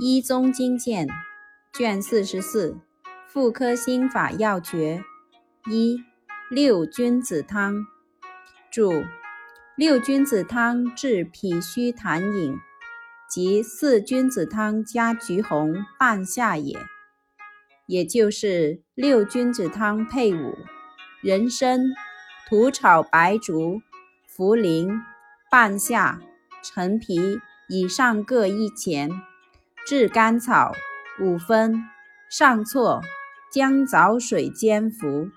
医宗经鉴卷四十四《妇科心法要诀》一六君子汤注：六君子汤治脾虚痰饮，即四君子汤加橘红半夏也。也就是六君子汤配伍人参、土炒白术、茯苓、半夏、陈皮以上各一钱。炙甘草五分，上错，姜枣水煎服。